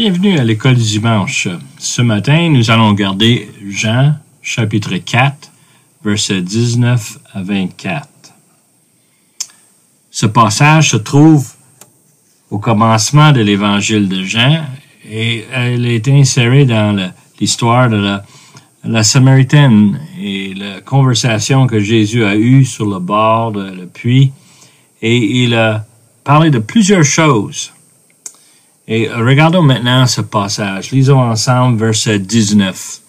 Bienvenue à l'école du dimanche. Ce matin, nous allons regarder Jean chapitre 4, versets 19 à 24. Ce passage se trouve au commencement de l'évangile de Jean et elle est insérée dans l'histoire de la, Samaritaine et la conversation que Jésus a eue sur le bord du puits. Et il a parlé de plusieurs choses. Et regardons maintenant ce passage. Lisons ensemble verset 19.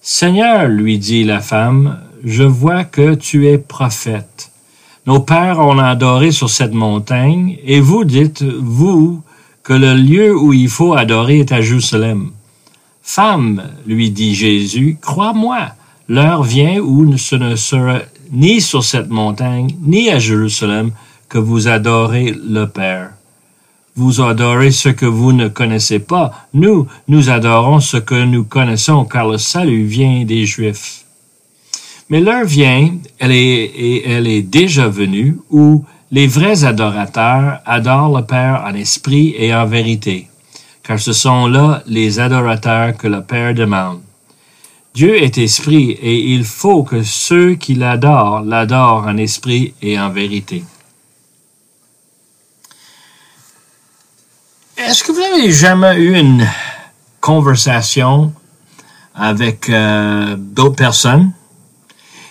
Seigneur, lui dit la femme, je vois que tu es prophète. Nos pères ont adoré sur cette montagne, et vous dites, vous, que le lieu où il faut adorer est à Jérusalem. Femme, lui dit Jésus, crois-moi, l'heure vient où ce ne sera ni sur cette montagne, ni à Jérusalem, que vous adorez le Père. Vous adorez ce que vous ne connaissez pas. Nous, nous adorons ce que nous connaissons, car le salut vient des Juifs. Mais l'heure vient, elle est, déjà venue, où les vrais adorateurs adorent le Père en esprit et en vérité, car ce sont là les adorateurs que le Père demande. Dieu est esprit et il faut que ceux qui l'adorent l'adorent en esprit et en vérité. Est-ce que vous avez jamais eu une conversation avec euh, d'autres personnes?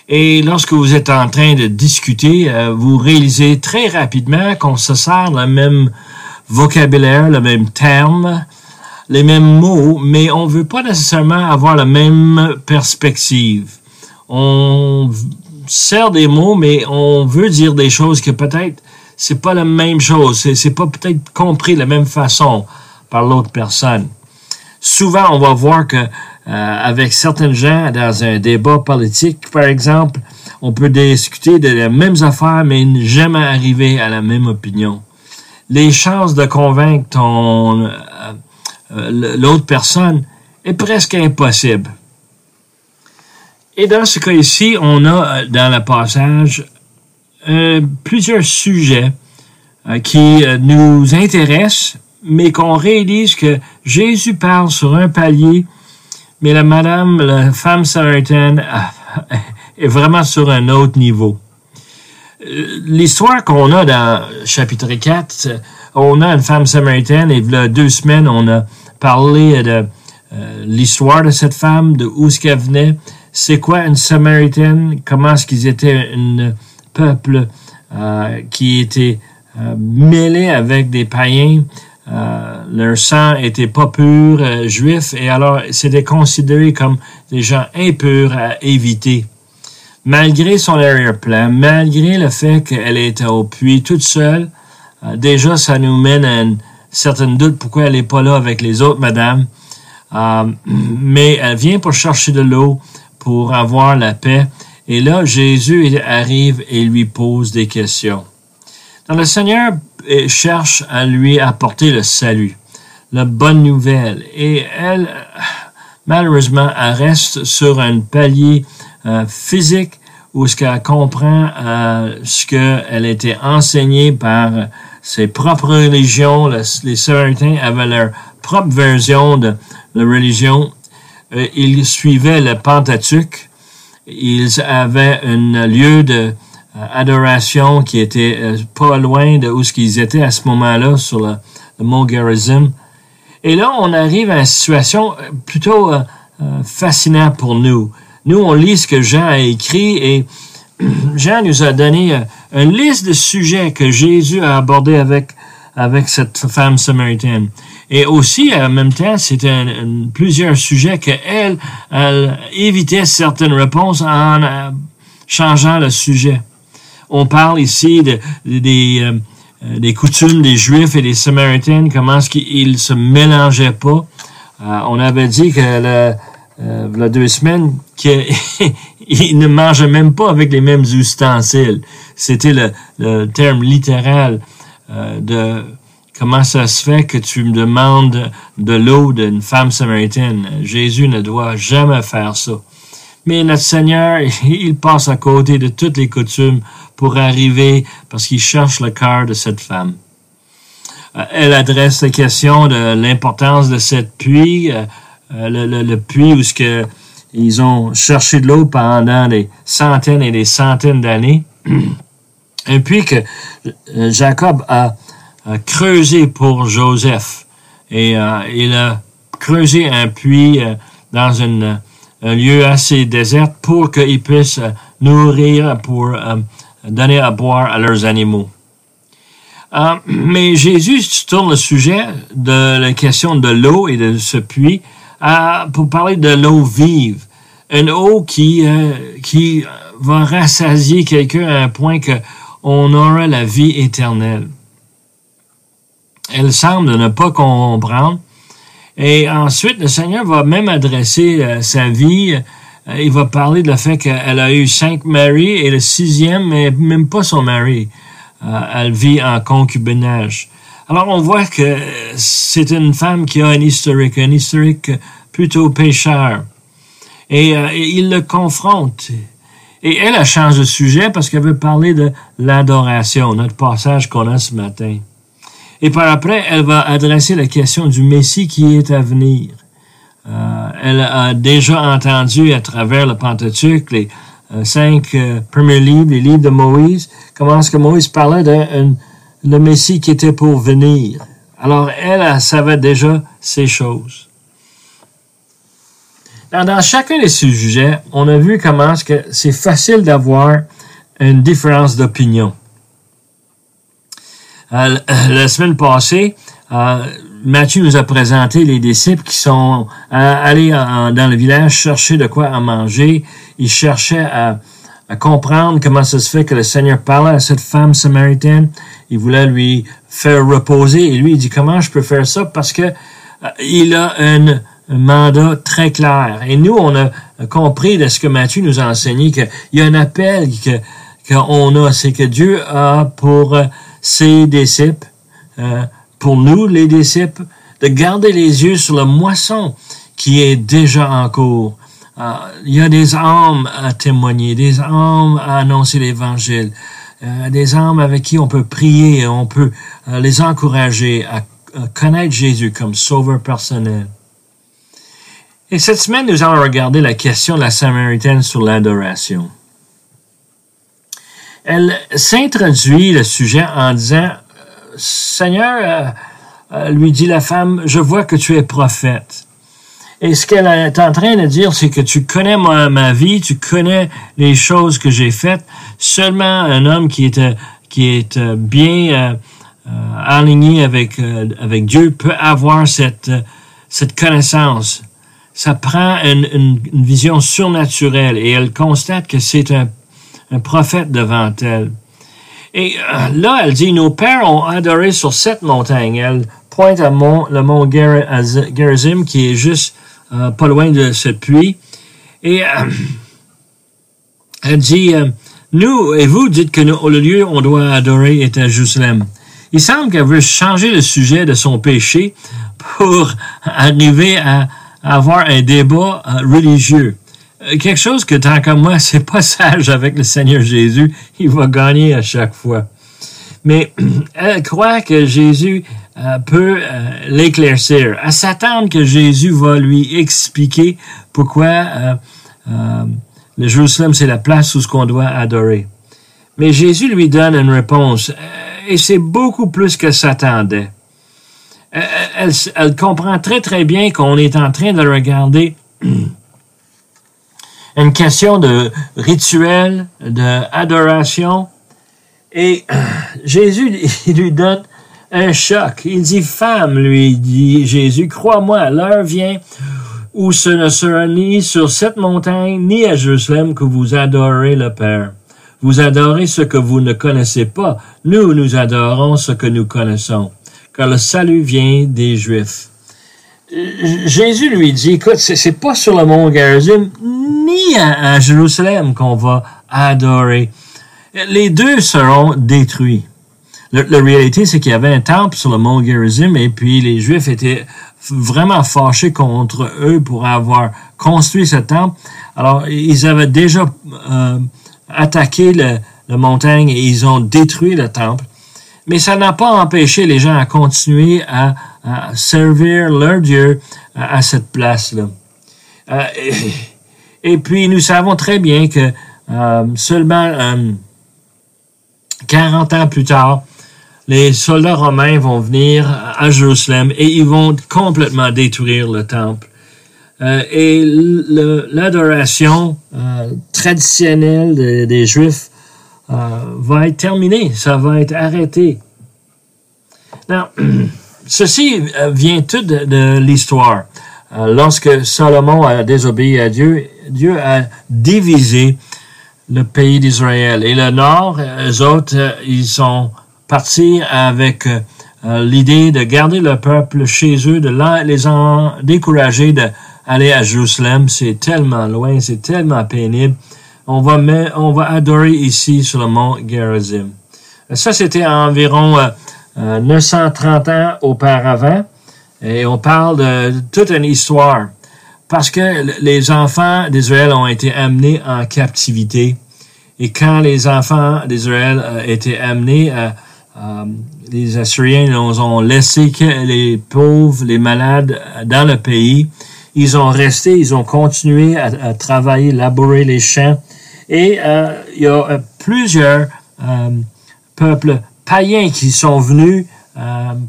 Et lorsque vous êtes en train de discuter, euh, vous réalisez très rapidement qu'on se sert le même vocabulaire, le même terme, les mêmes mots, mais on veut pas nécessairement avoir la même perspective. On sert des mots, mais on veut dire des choses que peut-être c'est pas la même chose, c'est pas peut-être compris de la même façon par l'autre personne. Souvent, on va voir que euh, avec certains gens dans un débat politique, par exemple, on peut discuter de les mêmes affaires, mais jamais arriver à la même opinion. Les chances de convaincre euh, euh, l'autre personne est presque impossible. Et dans ce cas ici, on a dans le passage plusieurs sujets qui nous intéressent, mais qu'on réalise que Jésus parle sur un palier mais la madame, la femme samaritaine, est vraiment sur un autre niveau. Euh, l'histoire qu'on a dans chapitre 4, on a une femme samaritaine et il y a deux semaines, on a parlé de euh, l'histoire de cette femme, de où ce qu'elle venait, c'est quoi une samaritaine, comment est-ce qu'ils étaient un peuple euh, qui était mêlé avec des païens, euh, leur sang était pas pur, euh, juif, et alors c'était considéré comme des gens impurs à éviter. Malgré son arrière-plan, malgré le fait qu'elle était au puits toute seule, euh, déjà ça nous mène à une certaine doute pourquoi elle n'est pas là avec les autres madames. mais elle vient pour chercher de l'eau, pour avoir la paix. Et là, Jésus arrive et lui pose des questions. Dans le Seigneur cherche à lui apporter le salut, la bonne nouvelle. Et elle, malheureusement, reste sur un palier euh, physique où ce qu'elle comprend euh, ce qu'elle était enseignée par ses propres religions. Les Samaritains avaient leur propre version de la religion. Euh, ils suivaient le Pentateuque. Ils avaient un lieu de euh, adoration qui était euh, pas loin de où ce qu'ils étaient à ce moment-là sur le, mont Gerizim. Et là, on arrive à une situation euh, plutôt fascinante pour nous. Nous, on lit ce que Jean a écrit et Jean nous a donné une liste de sujets que Jésus a abordés avec avec cette femme samaritaine. Et aussi, en même temps, c'était plusieurs sujets qu'elle elle évitait certaines réponses en changeant le sujet on parle ici de, des, euh, des coutumes des Juifs et des Samaritains, comment est-ce qu'ils se mélangeaient pas. Euh, on avait dit que le, euh, il y a deux semaines qu'ils ne mangeaient même pas avec les mêmes ustensiles. C'était le, le, terme littéral de comment ça se fait que tu me demandes de l'eau d'une femme samaritaine. Jésus ne doit jamais faire ça. Mais notre Seigneur, il passe à côté de toutes les coutumes pour arriver parce qu'il cherche le cœur de cette femme. elle adresse la question de l'importance de cette puits, le, le, puits où ce que ils ont cherché de l'eau pendant des centaines et des centaines d'années. Et puis que Jacob a, creusé pour Joseph. Et il a creusé un puits dans une, un lieu assez désert pour qu'ils puissent nourrir, pour donner à boire à leurs animaux. Euh, mais Jésus tourne le sujet de la question de l'eau et de ce puits pour parler de l'eau vive. Une eau qui, euh, qui va rassasier quelqu'un à un point que on aura la vie éternelle. Elle semble ne pas comprendre. Et ensuite, le Seigneur va même adresser euh, sa vie euh, il va parler de fait qu'elle a eu cinq maris et le sixième n'est même pas son mari. Euh, elle vit en concubinage. Alors on voit que c'est une femme qui a un historique, un historique plutôt pécheur. Et, il le confronte. Et elle a changé de sujet parce qu'elle veut parler de l'adoration, notre passage qu'on a ce matin. Et par après, elle va adresser la question du Messie qui est à venir. Euh, elle a déjà entendu à travers le Pentateuque les euh, cinq euh, premiers livres, les livres de Moïse, comment est-ce que Moïse parlait de le Messie qui était pour venir. Alors elle, elle savait déjà ces choses. Dans, chacun de ces sujets, on a vu comment c'est facile d'avoir une différence d'opinion. la semaine passée, Matthieu nous a présenté les disciples qui sont euh, allés dans le village chercher de quoi à manger. Ils cherchaient à, comprendre comment ça se fait que le Seigneur parlait à cette femme samaritaine. Il voulait lui faire reposer et lui il dit comment je peux faire ça? Parce que euh, il a un, mandat très clair. Et nous on a compris de ce que Matthieu nous a enseigné qu'il y a un appel que qu'on a, c'est que Dieu a pour ses disciples euh, pour nous, les disciples, de garder les yeux sur la moisson qui est déjà en cours. Euh, il y a des âmes à témoigner, des âmes à annoncer l'Évangile, euh, des âmes avec qui on peut prier, on peut euh, les encourager à, connaître Jésus comme sauveur personnel. Et cette semaine, nous allons regarder la question de la Samaritaine sur l'adoration. Elle s'introduit le sujet en disant Seigneur, euh, euh, lui dit la femme, je vois que tu es prophète. Et ce qu'elle est en train de dire, c'est que tu connais ma, vie, tu connais les choses que j'ai faites. Seulement un homme qui est, euh, qui est bien aligné avec, avec Dieu peut avoir cette, cette connaissance. Ça prend une, vision surnaturelle et elle constate que c'est un, prophète devant elle. Et euh, là, elle dit, nos pères ont adoré sur cette montagne. Elle pointe à le mont Gerizim, qui est juste euh, pas loin de ce puits. Et euh, elle dit, nous et vous dites que le lieu où on doit adorer est à Jérusalem. Il semble qu'elle veut changer le sujet de son péché pour arriver à avoir un débat religieux. Euh, quelque chose que tant comme moi, c'est pas sage avec le Seigneur Jésus. Il va gagner à chaque fois. Mais elle croit que Jésus euh, peut euh, l'éclaircir. Elle s'attend que Jésus va lui expliquer pourquoi le Jérusalem, c'est la place où ce qu'on doit adorer. Mais Jésus lui donne une réponse. et c'est beaucoup plus que s'attendait. Elle, comprend très très bien qu'on est en train de regarder une question de rituel, d'adoration. Et Jésus, il lui donne un choc. Il dit, femme, lui dit Jésus, crois-moi, l'heure vient où ce ne sera ni sur cette montagne, ni à Jérusalem que vous adorez le Père. Vous adorez ce que vous ne connaissez pas. Nous, nous adorons ce que nous connaissons, car le salut vient des Juifs. Jésus lui dit, écoute, c'est pas sur le mont Gerizim ni à, Jérusalem qu'on va adorer. Les deux seront détruits. La réalité, c'est qu'il y avait un temple sur le mont Gerizim et puis les Juifs étaient vraiment fâchés contre eux pour avoir construit ce temple. Alors, ils avaient déjà euh, attaqué la montagne et ils ont détruit le temple. Mais ça n'a pas empêché les gens à continuer à, servir leur Dieu à, cette place-là. Euh, et, puis, nous savons très bien que euh, seulement 40 ans plus tard, les soldats romains vont venir à Jérusalem et ils vont complètement détruire le temple. Euh, et l'adoration euh, traditionnelle des, Juifs euh, va être terminée, ça va être arrêté. Now, ceci vient tout de, l'histoire. lorsque Salomon a désobéi à Dieu, Dieu a divisé le pays d'Israël. Et le nord, eux autres, ils sont partis avec l'idée de garder le peuple chez eux, de les en décourager de aller à Jérusalem, c'est tellement loin, c'est tellement pénible. On va, adorer ici sur le mont Gerizim. Ça, c'était environ 930 euh, euh, ans auparavant. Et on parle de toute une histoire. Parce que les enfants d'Israël ont été amenés en captivité. Et quand les enfants d'Israël euh, étaient amenés, les Assyriens ont laissé les pauvres, les malades dans le pays. Ils ont resté, ils ont continué à, travailler, labourer les champs. Et euh, il y a euh, plusieurs euh, peuples païens qui sont venus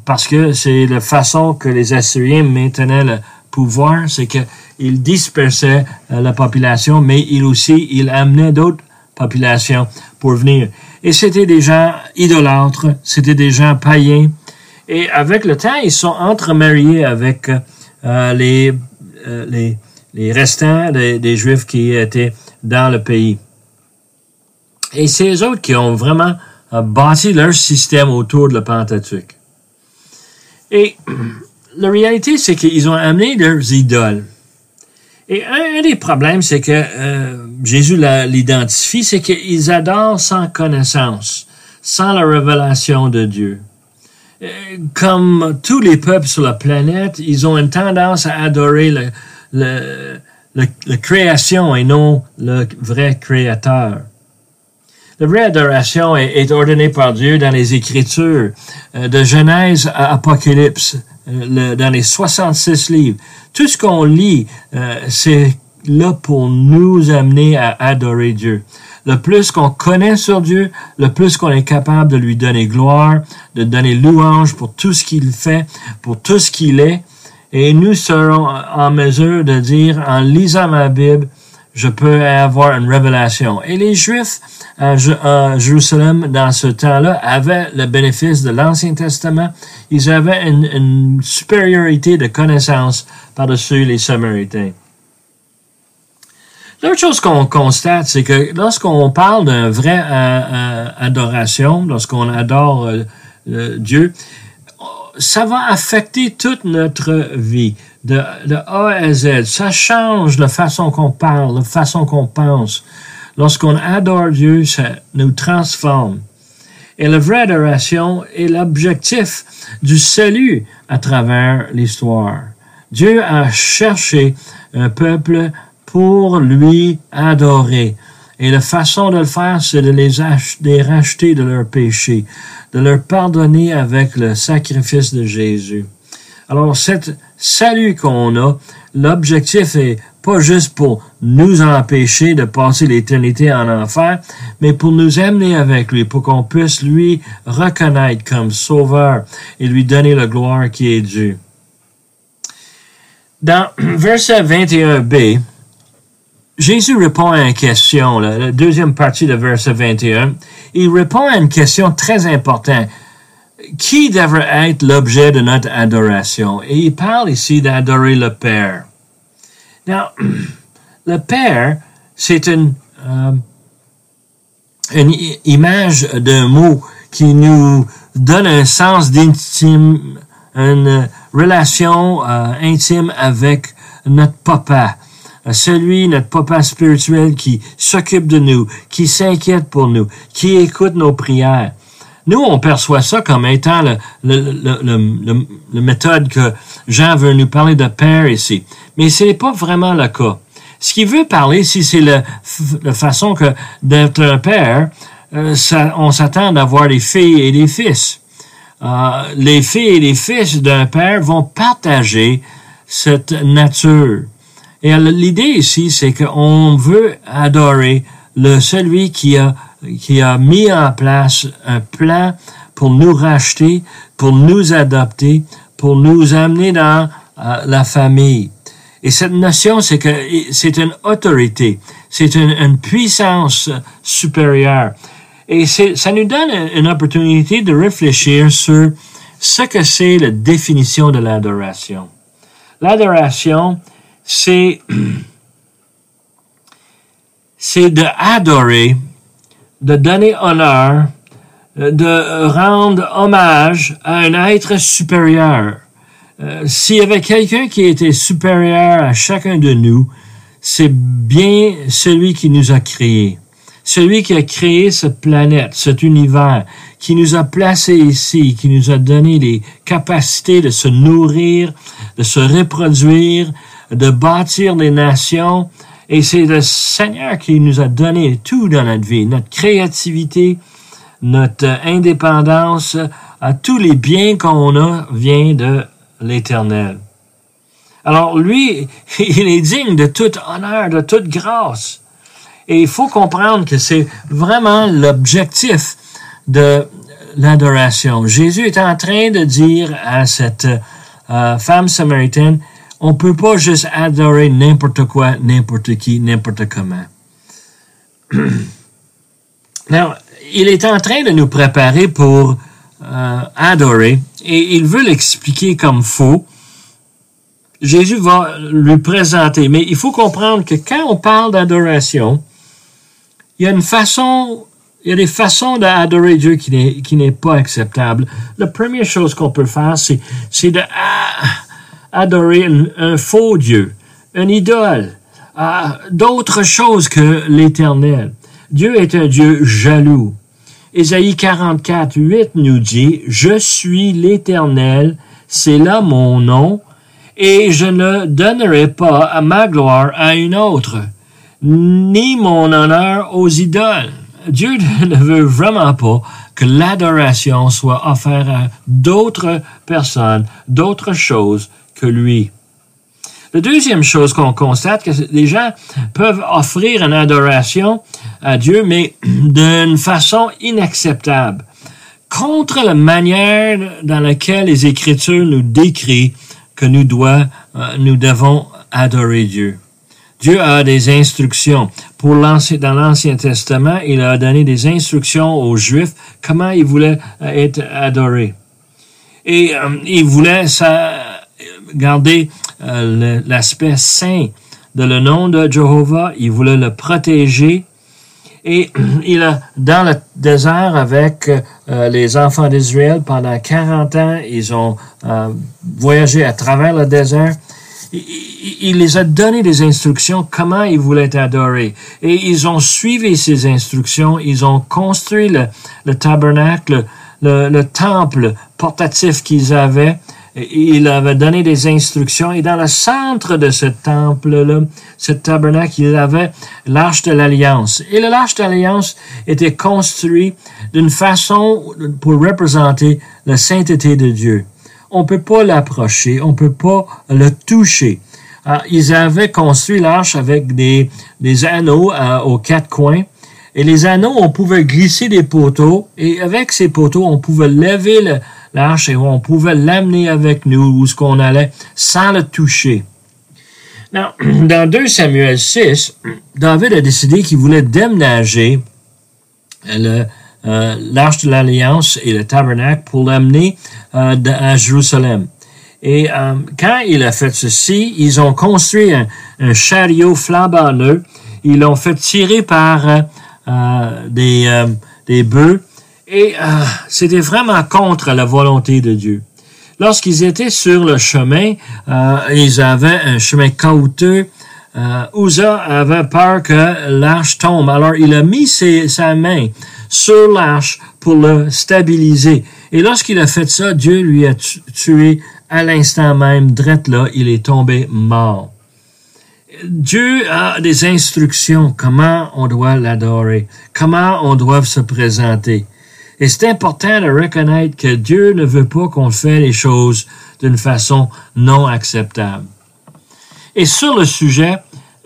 parce que c'est la façon que les Assyriens maintenaient le pouvoir, c'est qu'ils dispersaient la population, mais ils aussi, ils amenaient d'autres populations pour venir. Et c'était des gens idolâtres, c'était des gens païens. Et avec le temps, ils sont entremariés avec les restants des, Juifs qui étaient dans le pays. Et c'est eux autres qui ont vraiment euh, bâti leur système autour de la Pentateuque. Et la réalité, c'est qu'ils ont amené leurs idoles. Et un, des problèmes, c'est que euh, Jésus l'identifie, c'est qu'ils adorent sans connaissance, sans la révélation de Dieu. Euh, comme tous les peuples sur la planète, ils ont une tendance à adorer le, la création et non le vrai créateur. La vraie adoration est, ordonnée par Dieu dans les Écritures, euh, de Genèse à Apocalypse, euh, dans les 66 livres. Tout ce qu'on lit, c'est là pour nous amener à adorer Dieu le plus qu'on connaît sur Dieu, le plus qu'on est capable de lui donner gloire, de donner louange pour tout ce qu'il fait, pour tout ce qu'il est. Et nous serons en mesure de dire, en lisant ma Bible, je peux avoir une révélation. Et les Juifs à Jérusalem, dans ce temps-là, avaient le bénéfice de l'Ancien Testament. Ils avaient une, supériorité de connaissances par-dessus les Samaritains. L'autre chose qu'on constate, c'est que lorsqu'on parle d'un vrai euh, euh, adoration, lorsqu'on adore euh, Dieu, ça va affecter toute notre vie, de, A à Z. Ça change la façon qu'on parle, la façon qu'on pense. Lorsqu'on adore Dieu, ça nous transforme. Et la vraie adoration est l'objectif du salut à travers l'histoire. Dieu a cherché un peuple pour lui adorer. Et la façon de le faire, c'est de les, acheter, racheter de leurs péchés, de leur pardonner avec le sacrifice de Jésus. Alors, cet salut qu'on a, l'objectif est pas juste pour nous empêcher de passer l'éternité en enfer, mais pour nous amener avec lui, pour qu'on puisse lui reconnaître comme sauveur et lui donner la gloire qui est due. Dans verset 21b, Jésus répond à une question, la deuxième partie de verset 21. Il répond à une question très importante. Qui devrait être l'objet de notre adoration? Et il parle ici d'adorer le Père. Now, le Père, c'est une, euh, une image d'un mot qui nous donne un sens d'intime, une relation euh, intime avec notre papa celui, notre papa spirituel qui s'occupe de nous, qui s'inquiète pour nous, qui écoute nos prières. Nous, on perçoit ça comme étant le, le, le, méthode que Jean veut nous parler de père ici. Mais ce n'est pas vraiment le cas. Ce qu'il veut parler, si c'est la façon que d'être un père, euh, ça, on s'attend d'avoir des filles et des fils. euh, les filles et les fils d'un père vont partager cette nature. Et l'idée ici, c'est qu'on veut adorer le celui qui a qui a mis en place un plan pour nous racheter, pour nous adopter, pour nous amener dans euh, la famille. Et cette notion, c'est que c'est une autorité, c'est une, une, puissance supérieure. Et ça nous donne une opportunité de réfléchir sur ce que c'est la définition de l'adoration. L'adoration, c'est, c'est de adorer, de donner honneur, de rendre hommage à un être supérieur. Euh, s'il y avait quelqu'un qui était supérieur à chacun de nous, c'est bien celui qui nous a créés. Celui qui a créé cette planète, cet univers, qui nous a placés ici, qui nous a donné les capacités de se nourrir, de se reproduire, de bâtir des nations. Et c'est le Seigneur qui nous a donné tout dans notre vie, notre créativité, notre indépendance, à tous les biens qu'on a vient de l'Éternel. Alors lui, il est digne de tout honneur, de toute grâce. Et il faut comprendre que c'est vraiment l'objectif de l'adoration. Jésus est en train de dire à cette euh, femme samaritaine, on peut pas juste adorer n'importe quoi, n'importe qui, n'importe comment. Alors, il est en train de nous préparer pour euh, adorer et il veut l'expliquer comme faux. Jésus va lui présenter, mais il faut comprendre que quand on parle d'adoration, il y a une façon, il y a des façons d'adorer Dieu qui n'est, pas acceptable. La première chose qu'on peut faire, c'est, c'est de adorer un, faux Dieu, un idole, d'autres choses que l'éternel. Dieu est un Dieu jaloux. Ésaïe 44, 8 nous dit, Je suis l'Éternel, c'est là mon nom, et je ne donnerai pas à ma gloire à une autre ni mon honneur aux idoles. Dieu ne veut vraiment pas que l'adoration soit offerte à d'autres personnes, d'autres choses lui. La deuxième chose qu'on constate, que les gens peuvent offrir une adoration à Dieu, mais d'une façon inacceptable, contre la manière dans laquelle les Écritures nous décrivent que nous, doit, euh, nous devons adorer Dieu. Dieu a des instructions. Pour dans l'Ancien Testament, il a donné des instructions aux Juifs comment ils voulaient euh, être adorés. Et euh, il voulait ça, garder euh, l'aspect saint de le nom de Jéhovah. Il voulait le protéger. Et il a, dans le désert avec les enfants d'Israël, pendant 40 ans, ils ont voyagé à travers le désert il les a donné des instructions comment ils voulaient adorés. Et ils ont suivi ces instructions, ils ont construit le, tabernacle, le, temple portatif qu'ils avaient. Il avait donné des instructions et dans le centre de ce temple-là, ce tabernacle, il avait l'arche de l'alliance. Et l'arche de l'alliance était construit d'une façon pour représenter la sainteté de Dieu on peut pas l'approcher, on peut pas le toucher. Ah, ils avaient construit l'arche avec des, des anneaux euh, aux quatre coins. Et les anneaux, on pouvait glisser des poteaux. Et avec ces poteaux, on pouvait lever l'arche et on pouvait l'amener avec nous où ce qu'on allait sans le toucher. dans 2 Samuel 6, David a décidé qu'il voulait déménager le, euh, l'arche de l'alliance et le tabernacle pour l'amener euh, à Jérusalem. Et euh, quand il a fait ceci, ils ont construit un, chariot flambant. Ils l'ont fait tirer par des bœufs. Et c'était vraiment contre la volonté de Dieu. Lorsqu'ils étaient sur le chemin, ils avaient un chemin caouteux. Euh, Uza avait peur que l'arche tombe. Alors il a mis sa main sur l'arche pour le stabiliser. Et lorsqu'il a fait ça, Dieu lui a tué à l'instant même. Drette là, il est tombé mort. Dieu a des instructions comment on doit l'adorer, comment on doit se présenter. Et c'est important de reconnaître que Dieu ne veut pas qu'on fait les choses d'une façon non acceptable. Et sur le sujet,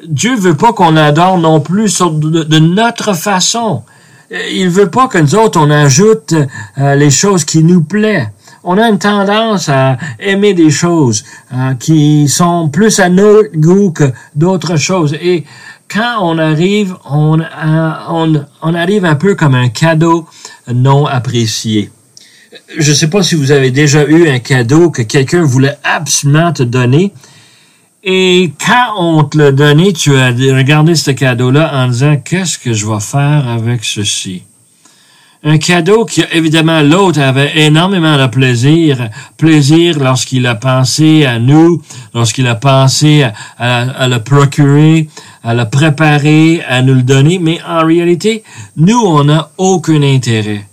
Dieu veut pas qu'on adore non plus de, notre façon. Il veut pas que nous autres, on ajoute euh, les choses qui nous plaisent. On a une tendance à aimer des choses euh, qui sont plus à notre goût que d'autres choses. Et quand on arrive, on, arrive un peu comme un cadeau non apprécié. Je ne sais pas si vous avez déjà eu un cadeau que quelqu'un voulait absolument te donner. Et quand on te l'a donné, tu as regardé ce cadeau-là en disant, qu'est-ce que je vais faire avec ceci? Un cadeau qui, évidemment, l'autre avait énormément de plaisir. Plaisir lorsqu'il a pensé à nous, lorsqu'il a pensé à, le procurer, à le préparer, à nous le donner. Mais en réalité, nous, on n'a aucun intérêt.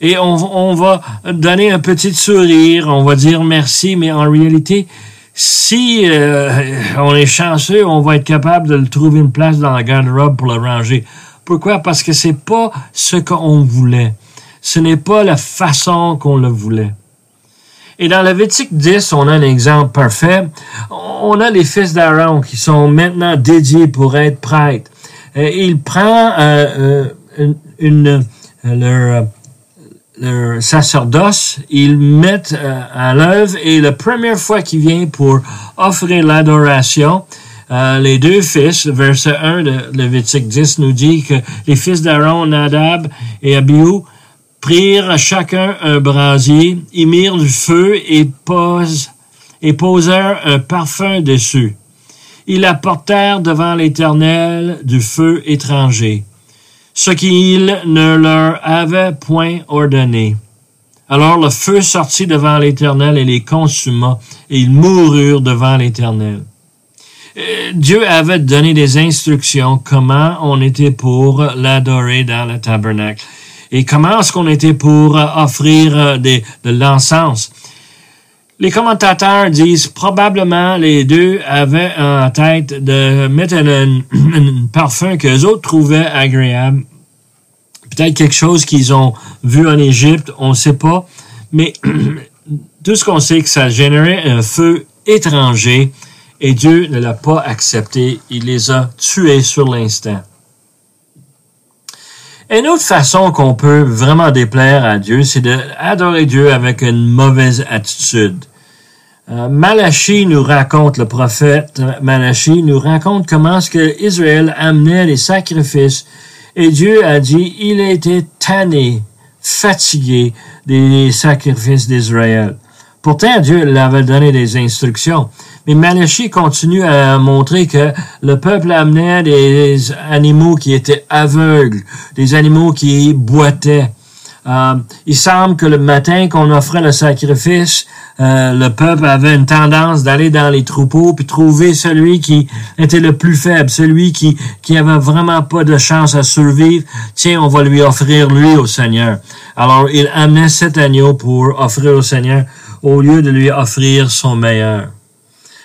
Et on, on va donner un petit sourire, on va dire merci, mais en réalité, si euh, on est chanceux, on va être capable de le trouver une place dans la garde-robe pour le ranger. Pourquoi? Parce que c'est pas ce qu'on voulait. Ce n'est pas la façon qu'on le voulait. Et dans Lévitique 10, on a un exemple parfait. On a les fils d'Aaron qui sont maintenant dédiés pour être prêtres. Et il prend euh, euh, une, leur, leur sacerdoce, ils mettent euh, à l'œuvre et la première fois qu'il vient pour offrir l'adoration, euh, les deux fils, verset 1 de Lévitique 10 nous dit que les fils d'Aaron, Nadab et Abihu, prirent chacun un brasier, y mirent du feu et, et posèrent un parfum dessus. Ils apportèrent devant l'Éternel du feu étranger, ce qu'il ne leur avait point ordonné. Alors le feu sortit devant l'Éternel et les consuma, et ils moururent devant l'Éternel. Dieu avait donné des instructions comment on était pour l'adorer dans le tabernacle et comment est-ce qu'on était pour offrir euh, des, de l'encens. Les commentateurs disent probablement les deux avaient en tête de mettre un, parfum que les autres trouvaient agréable. Peut-être quelque chose qu'ils ont vu en Égypte, on ne sait pas. Mais tout ce qu'on sait, que ça générait un feu étranger et Dieu ne l'a pas accepté. Il les a tués sur l'instant. Une autre façon qu'on peut vraiment déplaire à Dieu, c'est d'adorer Dieu avec une mauvaise attitude. Euh, Malachi nous raconte, le prophète Malachi nous raconte comment ce que Israël amenait les sacrifices et Dieu a dit, il était tanné, fatigué des sacrifices d'Israël. Pourtant, Dieu l'avait donné des instructions. Mais Malachi continue à montrer que le peuple amenait des animaux qui étaient aveugles, des animaux qui boitaient. Euh, il semble que le matin qu'on offrait le sacrifice, euh, le peuple avait une tendance d'aller dans les troupeaux puis trouver celui qui était le plus faible, celui qui qui avait vraiment pas de chance à survivre. Tiens, on va lui offrir lui au Seigneur. Alors il amenait cet agneau pour offrir au Seigneur au lieu de lui offrir son meilleur.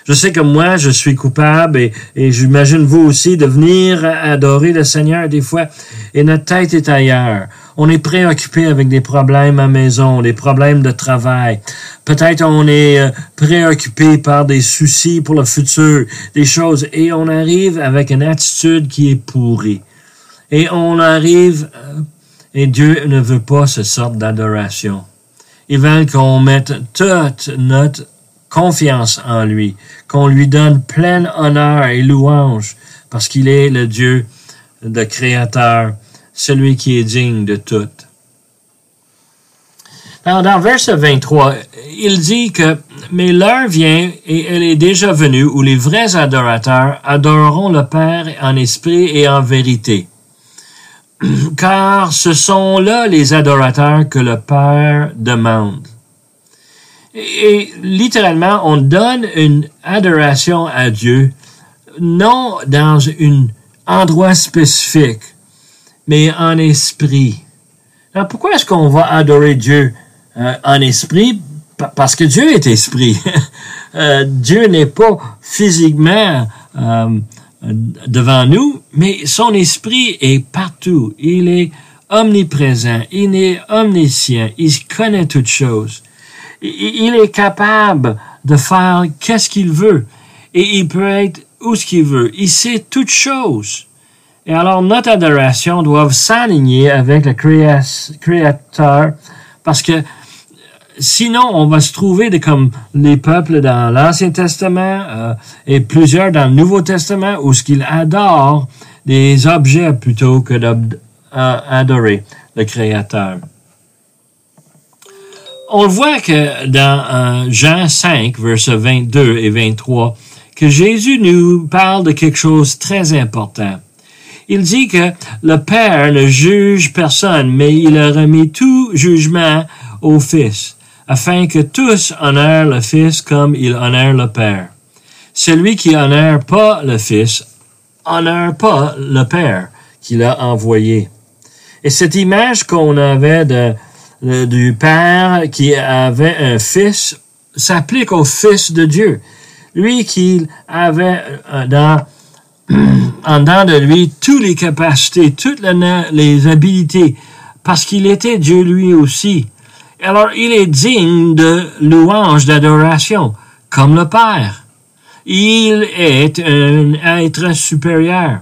Je sais que moi, je suis coupable et, et j'imagine vous aussi de venir adorer le Seigneur des fois et notre tête est ailleurs. On est préoccupé avec des problèmes à maison, des problèmes de travail. Peut-être on est euh, préoccupé par des soucis pour le futur, des choses, et on arrive avec une attitude qui est pourrie. Et on arrive, euh, et Dieu ne veut pas ce sorte d'adoration. Il veut qu'on mette toute notre confiance en lui, qu'on lui donne plein honneur et louange, parce qu'il est le Dieu de créateur, celui qui est digne de tout. Alors, dans verset 23, il dit que, mais l'heure vient et elle est déjà venue où les vrais adorateurs adoreront le Père en esprit et en vérité. Car ce sont là les adorateurs que le Père demande. Et, littéralement, on donne une adoration à Dieu, non dans un endroit spécifique, mais en esprit. Alors pourquoi est-ce qu'on va adorer Dieu euh, en esprit? Parce que Dieu est esprit. euh, Dieu n'est pas physiquement euh, devant nous, mais son esprit est partout. Il est omniprésent, il est omniscient, il connaît toutes choses. Il est capable de faire qu'est-ce qu'il veut et il peut être où ce qu'il veut. Il sait toutes choses. Et alors notre adoration doit s'aligner avec le Créateur parce que sinon on va se trouver comme les peuples dans l'Ancien Testament euh, et plusieurs dans le Nouveau Testament où ce qu'ils adorent des objets plutôt que d'adorer le Créateur. On voit que dans euh, Jean 5, versets 22 et 23, que Jésus nous parle de quelque chose de très important. Il dit que le Père ne juge personne, mais il a remis tout jugement au Fils, afin que tous honorent le Fils comme il honore le Père. Celui qui honore pas le Fils honore pas le Père qui l'a envoyé. Et cette image qu'on avait de, du Père qui avait un Fils s'applique au Fils de Dieu. Lui qui avait euh, en dedans de lui toutes les capacités, toutes les habilités, parce qu'il était Dieu lui aussi. Alors il est digne de louange, d'adoration, comme le Père. Il est un être supérieur.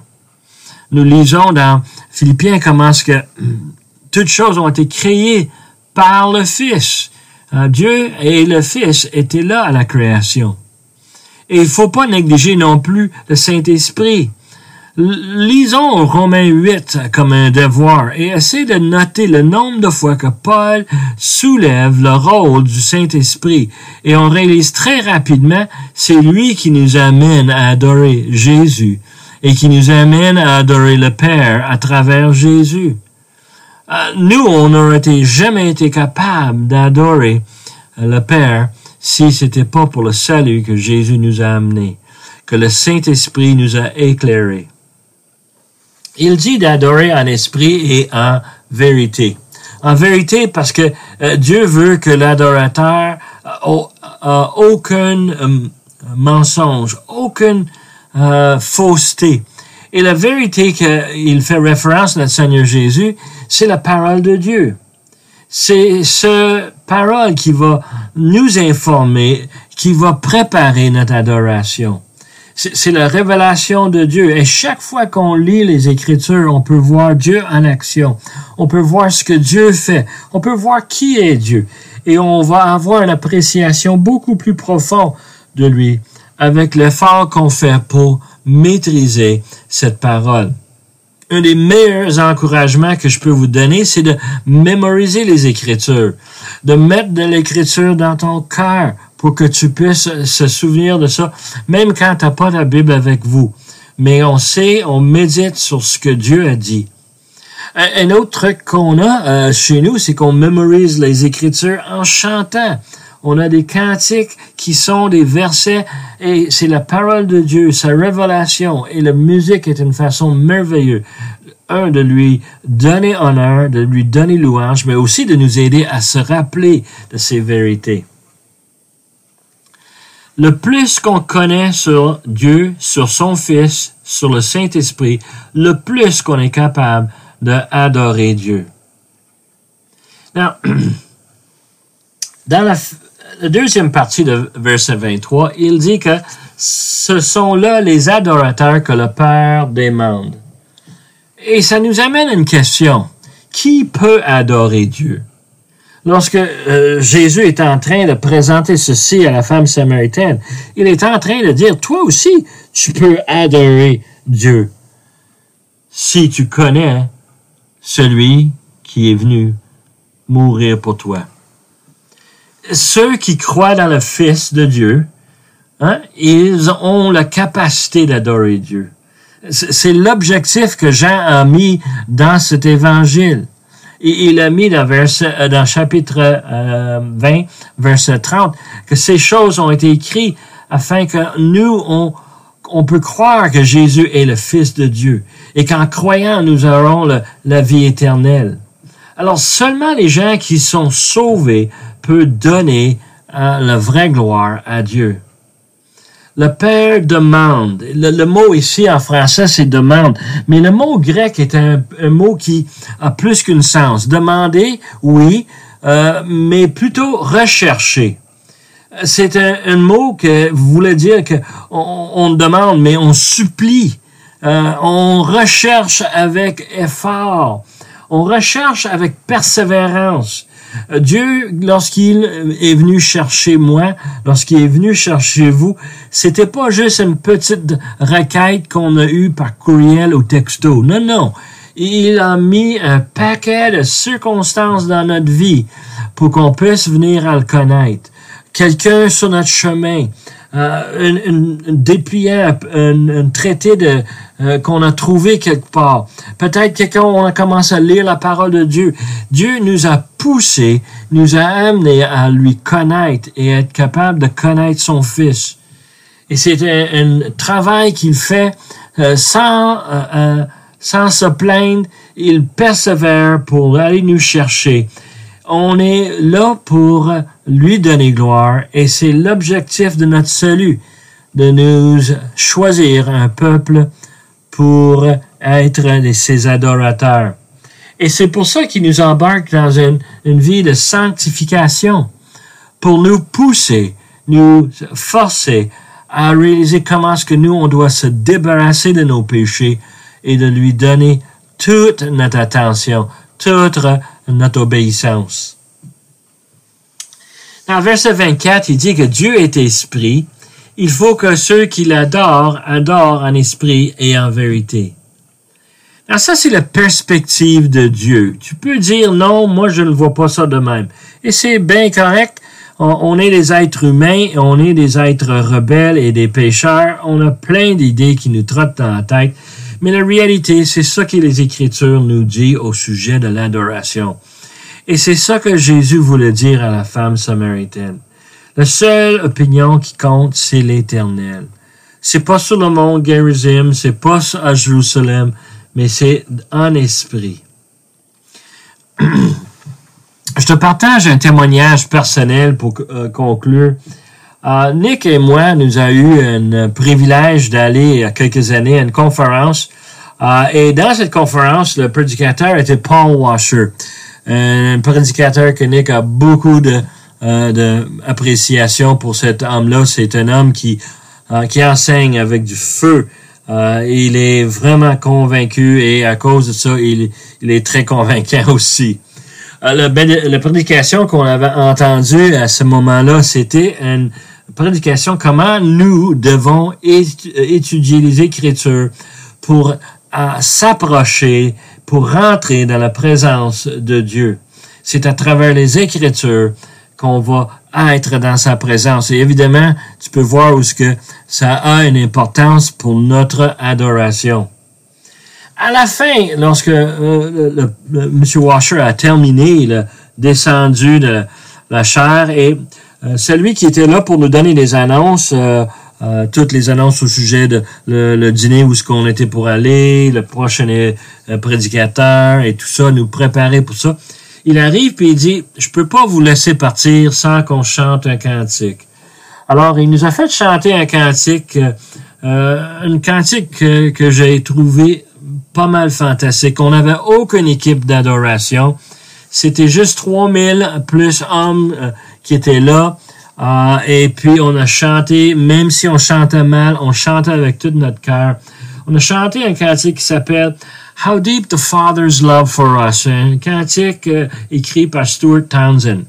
Nous lisons dans Philippiens comment ce que toutes choses ont été créées par le Fils. Euh, Dieu et le Fils étaient là à la création. Et il faut pas négliger non plus le Saint-Esprit. Lisons Romains 8 comme un devoir et essayez de noter le nombre de fois que Paul soulève le rôle du Saint-Esprit et on réalise très rapidement c'est lui qui nous amène à adorer Jésus et qui nous amène à adorer le Père à travers Jésus. Euh, nous, on n'aurait jamais été capable d'adorer le Père si c'était pas pour le salut que Jésus nous a amené, que le Saint-Esprit nous a éclairés. Il dit d'adorer en esprit et en vérité. En vérité, parce que euh, Dieu veut que l'adorateur ait aucun euh, mensonge, aucune euh, fausseté. Et la vérité qu'il fait référence, notre Seigneur Jésus, c'est la parole de Dieu. C'est ce parole qui va nous informer, qui va préparer notre adoration. C'est la révélation de Dieu. Et chaque fois qu'on lit les Écritures, on peut voir Dieu en action. On peut voir ce que Dieu fait. On peut voir qui est Dieu. Et on va avoir une appréciation beaucoup plus profonde de lui avec l'effort qu'on fait pour maîtriser cette parole. Un des meilleurs encouragements que je peux vous donner, c'est de mémoriser les Écritures, de mettre de l'Écriture dans ton cœur pour que tu puisses se souvenir de ça, même quand tu n'as pas la Bible avec vous. Mais on sait, on médite sur ce que Dieu a dit. Un, autre truc qu'on a euh, chez nous, c'est qu'on mémorise les Écritures en chantant. On a des cantiques qui sont des versets et c'est la parole de Dieu, sa révélation et la musique est une façon merveilleuse. Un, de lui donner honneur, de lui donner louange, mais aussi de nous aider à se rappeler de ces vérités le plus qu'on connaît sur Dieu, sur son Fils, sur le Saint-Esprit, le plus qu'on est capable d'adorer Dieu. dans la, deuxième partie de verset 23, il dit que ce sont là les adorateurs que le Père demande. Et ça nous amène à une question. Qui peut adorer Dieu? Lorsque euh, Jésus est en train de présenter ceci à la femme samaritaine, il est en train de dire, toi aussi, tu peux adorer Dieu si tu connais celui qui est venu mourir pour toi. Ceux qui croient dans le Fils de Dieu, hein, ils ont la capacité d'adorer Dieu. C'est l'objectif que Jean a mis dans cet évangile il a mis dans, euh, chapitre 20, euh, verset 30, que ces choses ont été écrites afin que nous, on, on peut croire que Jésus est le Fils de Dieu et qu'en croyant, nous aurons la vie éternelle. Alors seulement les gens qui sont sauvés peuvent donner euh, la vraie gloire à Dieu. Le Père demande. Le, mot ici en français, c'est demande. Mais le mot grec est un, mot qui a plus qu'une sens. Demander, oui, euh, mais plutôt rechercher. C'est un, mot que voulait dire que on, demande, mais on supplie. Euh, on recherche avec effort. On recherche avec persévérance. Dieu, lorsqu'il est venu chercher moi, lorsqu'il est venu chercher vous, c'était pas juste une petite requête qu'on a eue par courriel ou texto. Non, non. Il a mis un paquet de circonstances dans notre vie pour qu'on puisse venir à le connaître. Quelqu'un sur notre chemin, euh, un, dépliant, un, traité de euh, qu'on a trouvé quelque part. Peut-être que quand on a commencé à lire la parole de Dieu, Dieu nous a poussé, nous a amené à lui connaître et être capable de connaître son Fils. Et c'est un, travail qu'il fait euh, sans sans se plaindre. Il persévère pour aller nous chercher. On est là pour lui donner gloire et c'est l'objectif de notre salut, de nous choisir un peuple pour être ses adorateurs. Et c'est pour ça qu'il nous embarque dans une, vie de sanctification, pour nous pousser, nous forcer à réaliser comment est-ce que nous, on doit se débarrasser de nos péchés et de lui donner toute notre attention, toute notre obéissance. Dans verset 24, il dit que Dieu est esprit. Il faut que ceux qui l'adorent adorent en esprit et en vérité. Alors ça, c'est la perspective de Dieu. Tu peux dire non, moi je ne vois pas ça de même. Et c'est bien correct. On, est des êtres humains, on est des êtres rebelles et des pécheurs. On a plein d'idées qui nous trottent dans la tête. Mais la réalité, c'est ça que les Écritures nous disent au sujet de l'adoration. Et c'est ça que Jésus voulait dire à la femme samaritaine. La seule opinion qui compte, c'est l'éternel. C'est pas sur le mont Gerizim, c'est pas à Jérusalem, mais c'est en esprit. Je te partage un témoignage personnel pour euh, conclure. Euh, Nick et moi, nous avons eu un privilège d'aller il y a quelques années à une conférence. Euh, et dans cette conférence, le prédicateur était Paul Washer un prédicateur que Nick a beaucoup de euh, pour cet homme-là. C'est un homme qui euh, qui enseigne avec du feu. Euh, il est vraiment convaincu et à cause de ça, il, est très convaincant aussi. Euh, la prédication qu'on avait entendue à ce moment-là, c'était une prédication comment nous devons étudier les Écritures pour s'approcher pour rentrer dans la présence de Dieu? C'est à travers les Écritures qu'on va être dans sa présence. Et évidemment, tu peux voir où ce que ça a une importance pour notre adoration. À la fin, lorsque euh, M. Washer a terminé, il a descendu de la chair et euh, celui qui était là pour nous donner des annonces euh, euh, toutes les annonces au sujet de le, dîner où ce qu'on était pour aller, le prochain euh, prédicateur et tout ça, nous préparer pour ça. Il arrive puis il dit, je peux pas vous laisser partir sans qu'on chante un cantique. Alors, il nous a fait chanter un cantique, euh, un cantique que, que j'ai trouvé pas mal fantastique. On n'avait aucune équipe d'adoration. C'était juste 3000 plus hommes qui étaient là. Ah, et puis on a chanté, même si on chantait mal, on chantait avec tout notre cœur. On a chanté un cantique qui s'appelle How Deep the Father's Love for Us, un cantique euh, écrit par Stuart Townsend.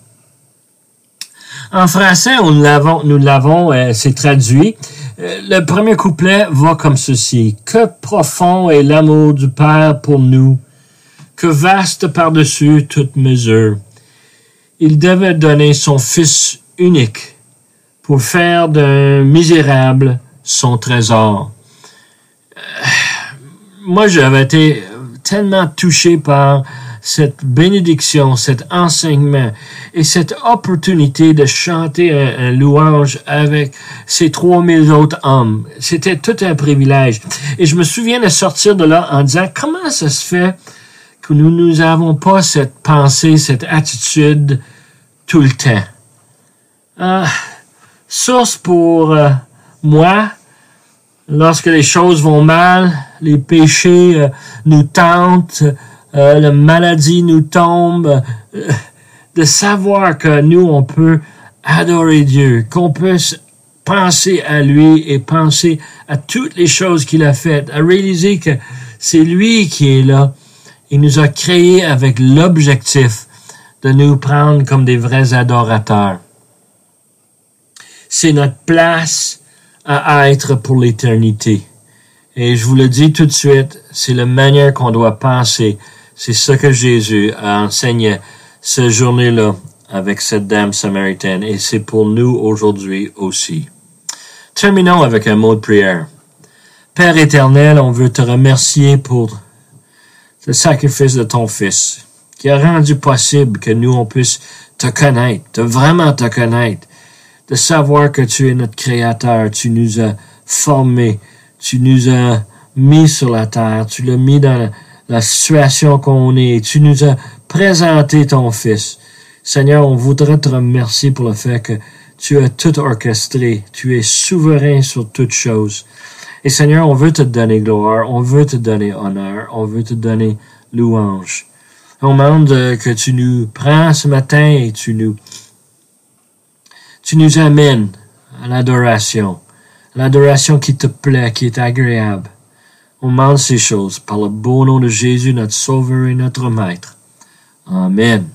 En français, l'avons, nous l'avons, euh, c'est traduit. Euh, le premier couplet va comme ceci. Que profond est l'amour du Père pour nous, que vaste par-dessus toute mesure. Il devait donner son Fils unique pour faire d'un misérable son trésor. Euh, moi, j'avais été tellement touché par cette bénédiction, cet enseignement et cette opportunité de chanter un, louange avec ces trois mille autres hommes. C'était tout un privilège. Et je me souviens de sortir de là en disant comment ça se fait nous nous pas cette pensée, cette attitude tout le temps. Source pour, euh, moi, lorsque les choses vont mal, les péchés euh, nous tentent, euh, la maladie nous tombe, de savoir que nous, on peut adorer Dieu, qu'on peut penser à lui et penser à toutes les choses qu'il a faites, à réaliser que c'est lui qui est là. Il nous a créés avec l'objectif de nous prendre comme des vrais adorateurs. C'est notre place à être pour l'éternité. Et je vous le dis tout de suite, c'est la manière qu'on doit penser. C'est ce que Jésus a enseigné ce journée-là avec cette dame samaritaine et c'est pour nous aujourd'hui aussi. Terminons avec un mot de prière. Père éternel, on veut te remercier pour le sacrifice de ton Fils qui a rendu possible que nous, on puisse te connaître, de vraiment te connaître, de savoir que tu es notre Créateur, tu nous as formés, tu nous as mis sur la terre, tu l'as mis dans la, situation qu'on est, tu nous as présenté ton Fils. Seigneur, on voudrait te remercier pour le fait que tu as tout orchestré, tu es souverain sur toutes choses. Et Seigneur, on veut te donner gloire, on veut te donner honneur, on veut te donner louange. On demande que tu nous prends ce matin et tu nous, tu nous amènes à l'adoration, l'adoration qui te plaît, qui est agréable. On demande ces choses par le beau nom de Jésus, notre Sauveur et notre Maître. Amen.